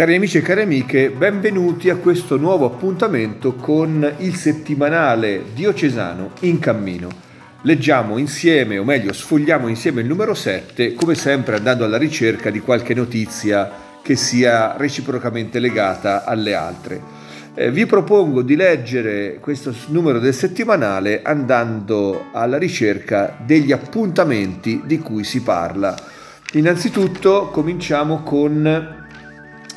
Cari amici e cari amiche, benvenuti a questo nuovo appuntamento con il settimanale diocesano in cammino. Leggiamo insieme, o meglio sfogliamo insieme il numero 7, come sempre andando alla ricerca di qualche notizia che sia reciprocamente legata alle altre. Eh, vi propongo di leggere questo numero del settimanale andando alla ricerca degli appuntamenti di cui si parla. Innanzitutto cominciamo con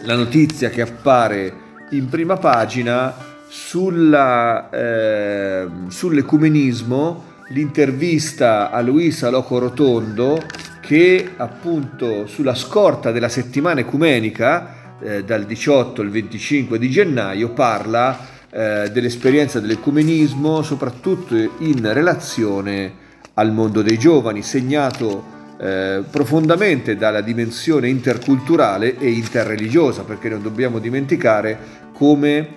la notizia che appare in prima pagina sulla, eh, sull'ecumenismo, l'intervista a Luisa Loco Rotondo che appunto sulla scorta della settimana ecumenica eh, dal 18 al 25 di gennaio parla eh, dell'esperienza dell'ecumenismo soprattutto in relazione al mondo dei giovani segnato eh, profondamente dalla dimensione interculturale e interreligiosa, perché non dobbiamo dimenticare come,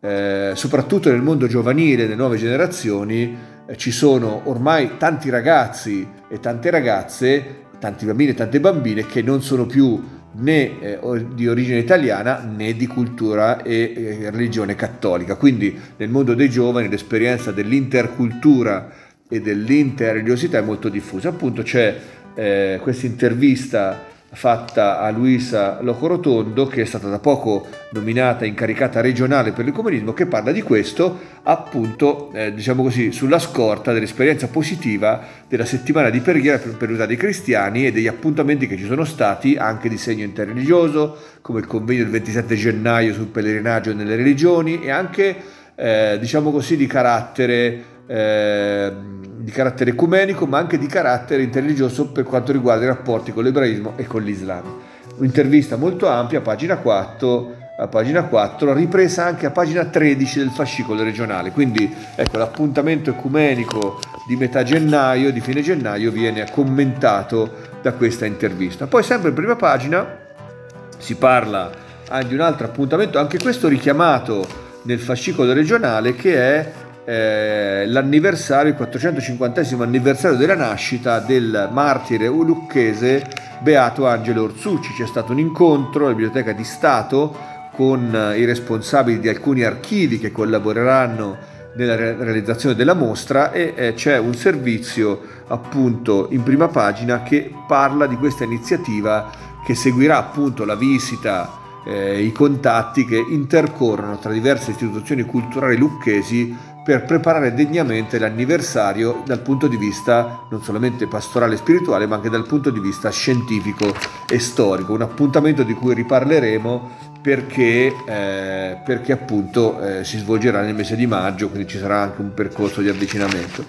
eh, soprattutto nel mondo giovanile, nelle nuove generazioni, eh, ci sono ormai tanti ragazzi e tante ragazze, tanti bambini e tante bambine che non sono più né eh, di origine italiana né di cultura e eh, religione cattolica. Quindi nel mondo dei giovani l'esperienza dell'intercultura e dell'interreligiosità è molto diffusa. Appunto c'è eh, questa intervista fatta a Luisa Locorotondo che è stata da poco nominata incaricata regionale per il comunismo che parla di questo appunto eh, diciamo così sulla scorta dell'esperienza positiva della settimana di preghiera per, per l'unità dei cristiani e degli appuntamenti che ci sono stati anche di segno interreligioso come il convegno del 27 gennaio sul pellegrinaggio nelle religioni e anche eh, diciamo così di carattere eh, di carattere ecumenico ma anche di carattere interreligioso per quanto riguarda i rapporti con l'ebraismo e con l'Islam. Un'intervista molto ampia, pagina 4, a pagina 4, ripresa anche a pagina 13 del fascicolo regionale. Quindi ecco, l'appuntamento ecumenico di metà gennaio, di fine gennaio, viene commentato da questa intervista. Poi sempre in prima pagina si parla di un altro appuntamento, anche questo richiamato nel fascicolo regionale, che è eh, l'anniversario, il 450 anniversario della nascita del martire lucchese Beato Angelo Orsucci. C'è stato un incontro alla Biblioteca di Stato con i responsabili di alcuni archivi che collaboreranno nella realizzazione della mostra e eh, c'è un servizio appunto in prima pagina che parla di questa iniziativa che seguirà appunto la visita eh, i contatti che intercorrono tra diverse istituzioni culturali lucchesi per preparare degnamente l'anniversario dal punto di vista non solamente pastorale e spirituale, ma anche dal punto di vista scientifico e storico. Un appuntamento di cui riparleremo perché, eh, perché appunto eh, si svolgerà nel mese di maggio, quindi ci sarà anche un percorso di avvicinamento.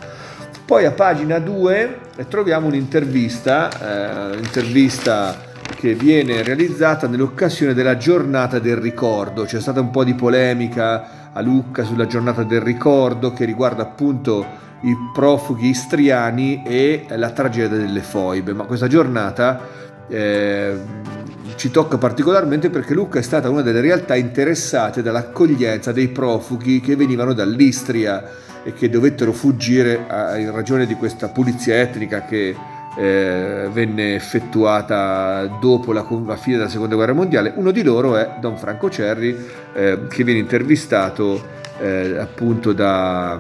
Poi a pagina 2 eh, troviamo un'intervista, eh, intervista che viene realizzata nell'occasione della giornata del ricordo. C'è stata un po' di polemica a Lucca sulla giornata del ricordo che riguarda appunto i profughi istriani e la tragedia delle foibe, ma questa giornata eh, ci tocca particolarmente perché Lucca è stata una delle realtà interessate dall'accoglienza dei profughi che venivano dall'Istria e che dovettero fuggire in ragione di questa pulizia etnica che eh, venne effettuata dopo la, la, fine della seconda guerra mondiale. Uno di loro è Don Franco Cerri, eh, che viene intervistato eh, appunto da,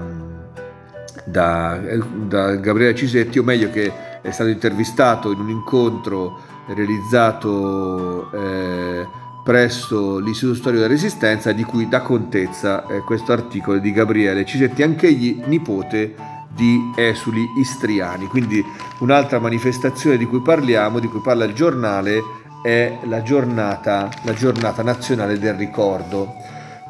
da, da, Gabriele Cisetti, o meglio che è stato intervistato in un incontro realizzato eh, presso l'Istituto Storico della Resistenza, di cui dà contezza eh, questo articolo di Gabriele Cisetti, anch'egli nipote di esuli istriani. Quindi un'altra manifestazione di cui parliamo, di cui parla il giornale, è la giornata, la giornata nazionale del ricordo.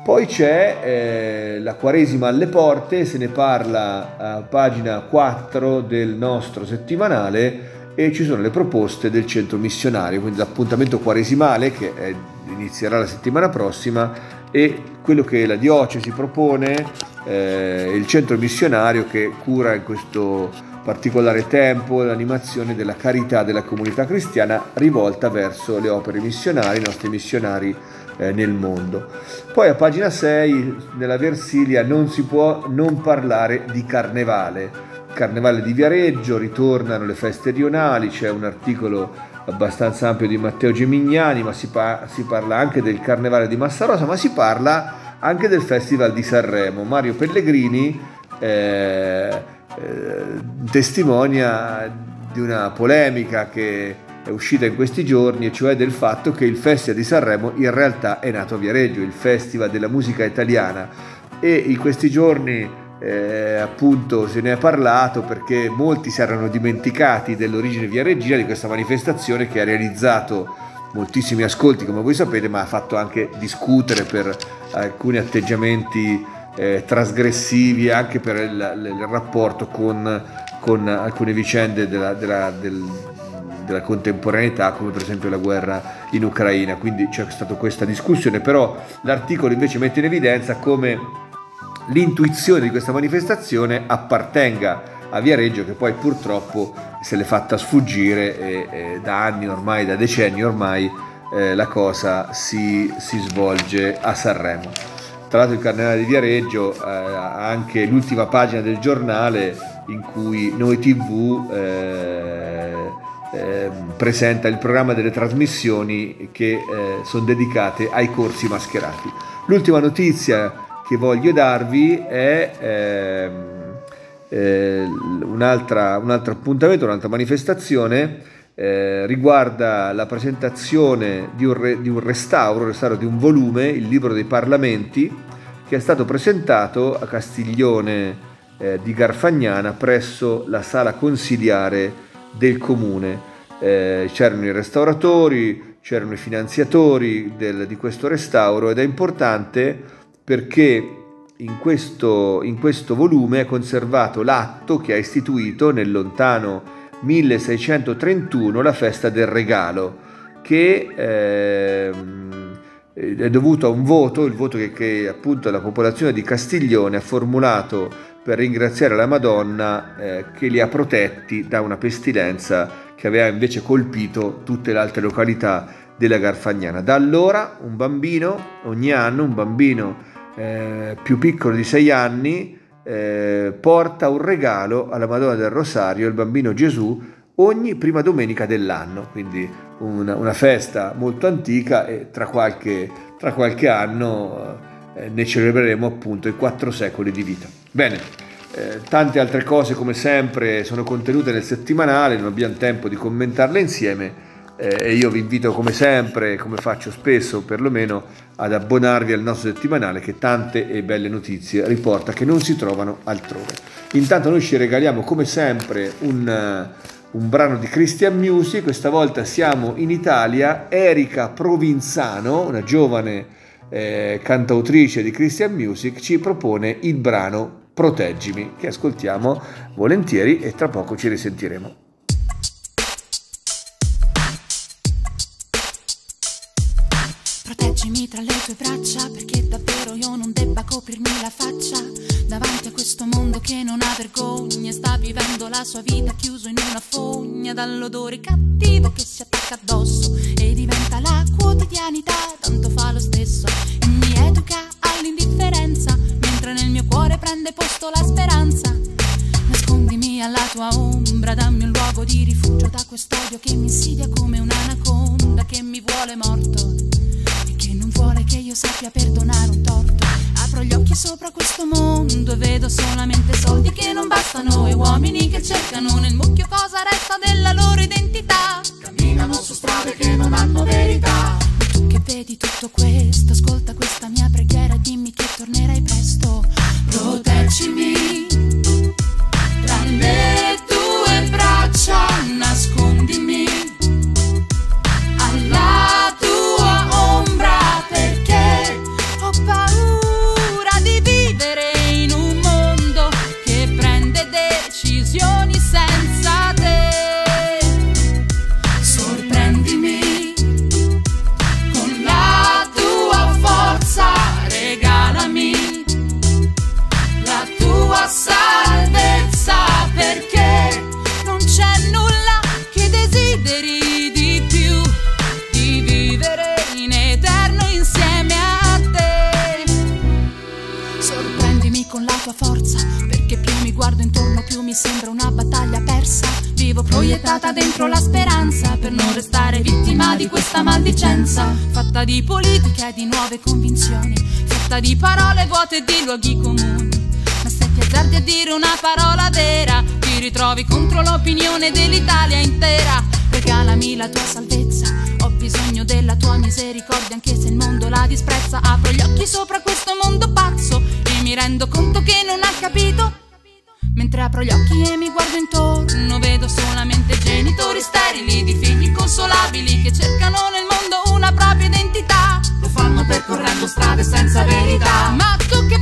Poi c'è eh, la Quaresima alle porte, se ne parla a pagina 4 del nostro settimanale e ci sono le proposte del centro missionario, quindi l'appuntamento quaresimale che è, inizierà la settimana prossima e quello che la diocesi propone eh, il centro missionario che cura in questo particolare tempo l'animazione della carità della comunità cristiana rivolta verso le opere missionarie, i nostri missionari eh, nel mondo. Poi a pagina 6 nella Versilia non si può non parlare di carnevale. Carnevale di Viareggio, ritornano le feste rionali, c'è un articolo abbastanza ampio di Matteo Gemignani, ma si, pa- si parla anche del Carnevale di Massarosa, ma si parla anche del Festival di Sanremo. Mario Pellegrini eh, eh, testimonia di una polemica che è uscita in questi giorni, e cioè del fatto che il Festival di Sanremo in realtà è nato a Viareggio, il Festival della musica italiana. E in questi giorni eh, appunto se ne è parlato perché molti si erano dimenticati dell'origine viareggina di questa manifestazione che ha realizzato moltissimi ascolti come voi sapete ma ha fatto anche discutere per alcuni atteggiamenti eh, trasgressivi anche per il, il rapporto con, con, alcune vicende della, della, del, della contemporaneità come per esempio la guerra in Ucraina. Quindi c'è stata questa discussione però l'articolo invece mette in evidenza come l'intuizione di questa manifestazione appartenga a Viareggio che poi purtroppo se l'è fatta sfuggire e, e da anni ormai, da decenni ormai eh, la cosa si, si, svolge a Sanremo. Tra l'altro il Carnevale di Viareggio eh, ha anche l'ultima pagina del giornale in cui Noi TV eh, eh, presenta il programma delle trasmissioni che eh, sono dedicate ai corsi mascherati. L'ultima notizia che voglio darvi è eh, un altro appuntamento, un'altra manifestazione eh, riguarda la presentazione di un, re, di un restauro, restauro di un volume, il libro dei parlamenti, che è stato presentato a Castiglione eh, di Garfagnana presso la sala consiliare del comune. Eh, c'erano i restauratori, c'erano i finanziatori del, di questo restauro ed è importante perché in questo, in questo volume è conservato l'atto che ha istituito nel lontano 1631 la festa del regalo, che eh, è dovuto a un voto, il voto che, che, appunto la popolazione di Castiglione ha formulato per ringraziare la Madonna eh, che li ha protetti da una pestilenza che aveva invece colpito tutte le altre località della Garfagnana. Da allora un bambino, ogni anno un bambino eh, più piccolo di sei anni eh, porta un regalo alla Madonna del Rosario, il bambino Gesù, ogni prima domenica dell'anno, quindi una, una festa molto antica e tra qualche, tra qualche anno eh, ne celebreremo appunto i quattro secoli di vita. Bene, eh, tante altre cose come sempre sono contenute nel settimanale, non abbiamo tempo di commentarle insieme e io vi invito come sempre, come faccio spesso perlomeno, ad abbonarvi al nostro settimanale che tante e belle notizie riporta che non si trovano altrove. Intanto noi ci regaliamo come sempre un, un brano di Christian Music, questa volta siamo in Italia, Erika Provinzano, una giovane eh, cantautrice di Christian Music, ci propone il brano Proteggimi, che ascoltiamo volentieri e tra poco ci risentiremo. Tue braccia perché davvero io non debba coprirmi la faccia. Davanti a questo mondo che non ha vergogna sta vivendo la sua vita chiuso in una fogna. Dall'odore cattivo che si attacca addosso e diventa la quotidianità tanto fa lo stesso mi educa all'indifferenza mentre nel mio cuore prende posto la speranza. Nascondimi alla tua ombra dammi un luogo di rifugio da quest'odio che mi insidia come un'anaconda che mi vuole morto io sappia perdonare un torto. Apro gli occhi sopra questo mondo e vedo solamente soldi che non bastano e uomini che cercano nel mucchio cosa resta della loro identità. Camminano su strade che non hanno verità. Ma tu che vedi tutto questo, ascolta proiettata dentro la speranza per non restare vittima di questa maldicenza, fatta di politica e di nuove convinzioni, fatta di parole vuote e di luoghi comuni. Ma se ti azzardi a dire una parola vera, ti ritrovi contro l'opinione dell'Italia intera. Regalami la tua salvezza, ho bisogno della tua misericordia anche se il mondo la disprezza. Apro gli occhi sopra questo mondo pazzo e mi rendo conto che non ha capito. Mentre apro gli occhi e mi guardo intorno, vedo solamente genitori sterili di figli inconsolabili che cercano nel mondo una propria identità. Lo fanno percorrendo strade senza verità. Ma tu che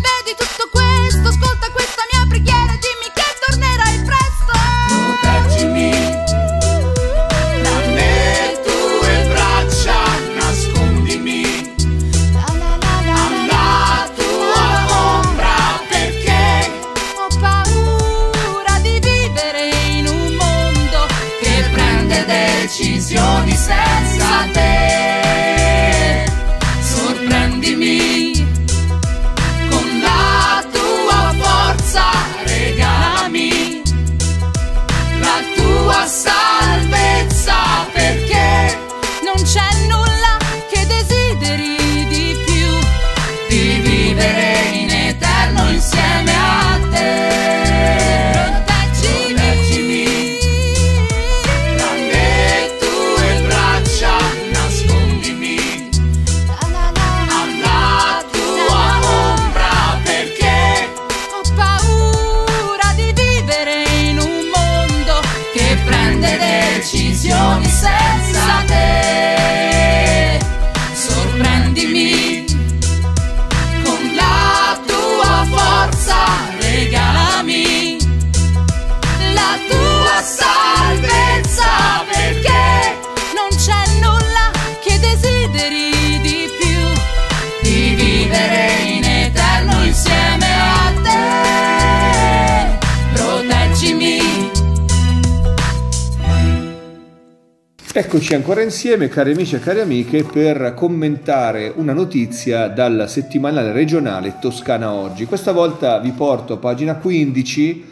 Eccoci ancora insieme, cari amici e cari amiche, per commentare una notizia dal settimanale regionale Toscana Oggi. Questa volta vi porto a pagina 15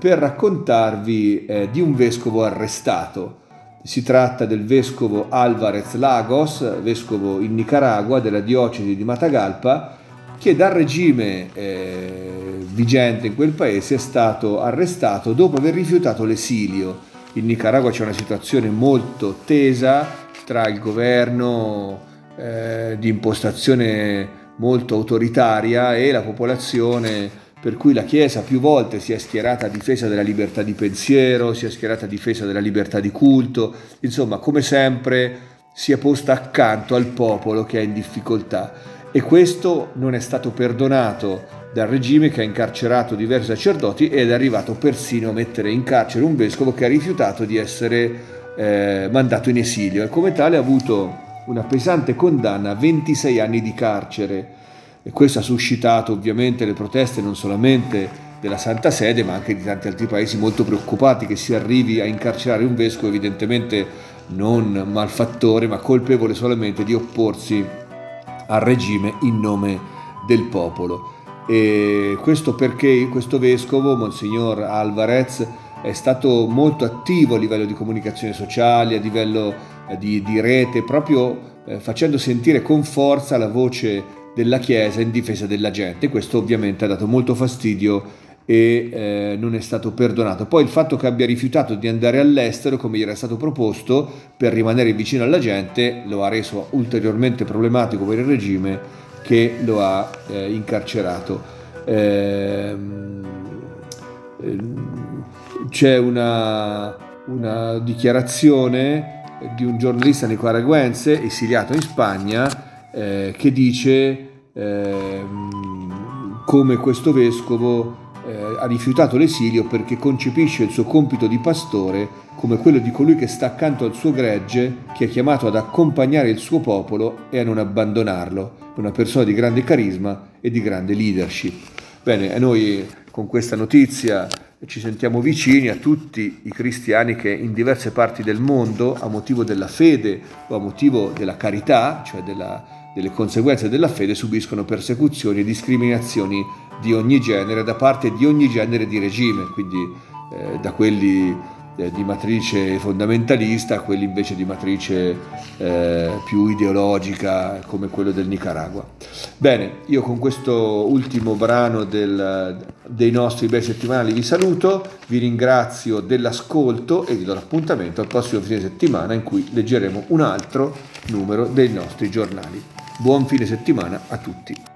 per raccontarvi eh, di un vescovo arrestato. Si tratta del vescovo Alvarez Lagos, vescovo in Nicaragua della diocesi di Matagalpa, che dal regime eh, vigente in quel paese è stato arrestato dopo aver rifiutato l'esilio. In Nicaragua c'è una situazione molto tesa tra il governo eh, di impostazione molto autoritaria e la popolazione per cui la Chiesa più volte si è schierata a difesa della libertà di pensiero, si è schierata a difesa della libertà di culto, insomma come sempre si è posta accanto al popolo che è in difficoltà. E questo non è stato perdonato dal regime che ha incarcerato diversi sacerdoti ed è arrivato persino a mettere in carcere un vescovo che ha rifiutato di essere eh, mandato in esilio e come tale ha avuto una pesante condanna a 26 anni di carcere e questo ha suscitato ovviamente le proteste non solamente della Santa Sede ma anche di tanti altri paesi molto preoccupati che si arrivi a incarcerare un vescovo evidentemente non malfattore ma colpevole solamente di opporsi al regime in nome del popolo. E questo perché questo vescovo, Monsignor Alvarez, è stato molto attivo a livello di comunicazione sociale, a livello eh, di, di rete, proprio eh, facendo sentire con forza la voce della Chiesa in difesa della gente. Questo ovviamente ha dato molto fastidio e eh, non è stato perdonato. Poi il fatto che abbia rifiutato di andare all'estero, come gli era stato proposto, per rimanere vicino alla gente, lo ha reso ulteriormente problematico per il regime che lo ha eh, incarcerato. Ehm, c'è una, una dichiarazione di un giornalista nicaraguense esiliato in Spagna eh, che dice ehm, come questo vescovo eh, ha rifiutato l'esilio perché concepisce il suo compito di pastore come quello di colui che sta accanto al suo gregge, che è chiamato ad accompagnare il suo popolo e a non abbandonarlo. Una persona di grande carisma e di grande leadership. Bene, noi con questa notizia ci sentiamo vicini a tutti i cristiani che in diverse parti del mondo, a motivo della fede o a motivo della carità, cioè della, delle conseguenze della fede, subiscono persecuzioni e discriminazioni di ogni genere da parte di ogni genere di regime, quindi eh, da quelli di matrice fondamentalista a quelli invece di matrice eh, più ideologica come quello del Nicaragua. Bene, io con questo ultimo brano del, dei nostri bei settimanali vi saluto, vi ringrazio dell'ascolto e vi do l'appuntamento al prossimo fine settimana in cui leggeremo un altro numero dei nostri giornali. Buon fine settimana a tutti.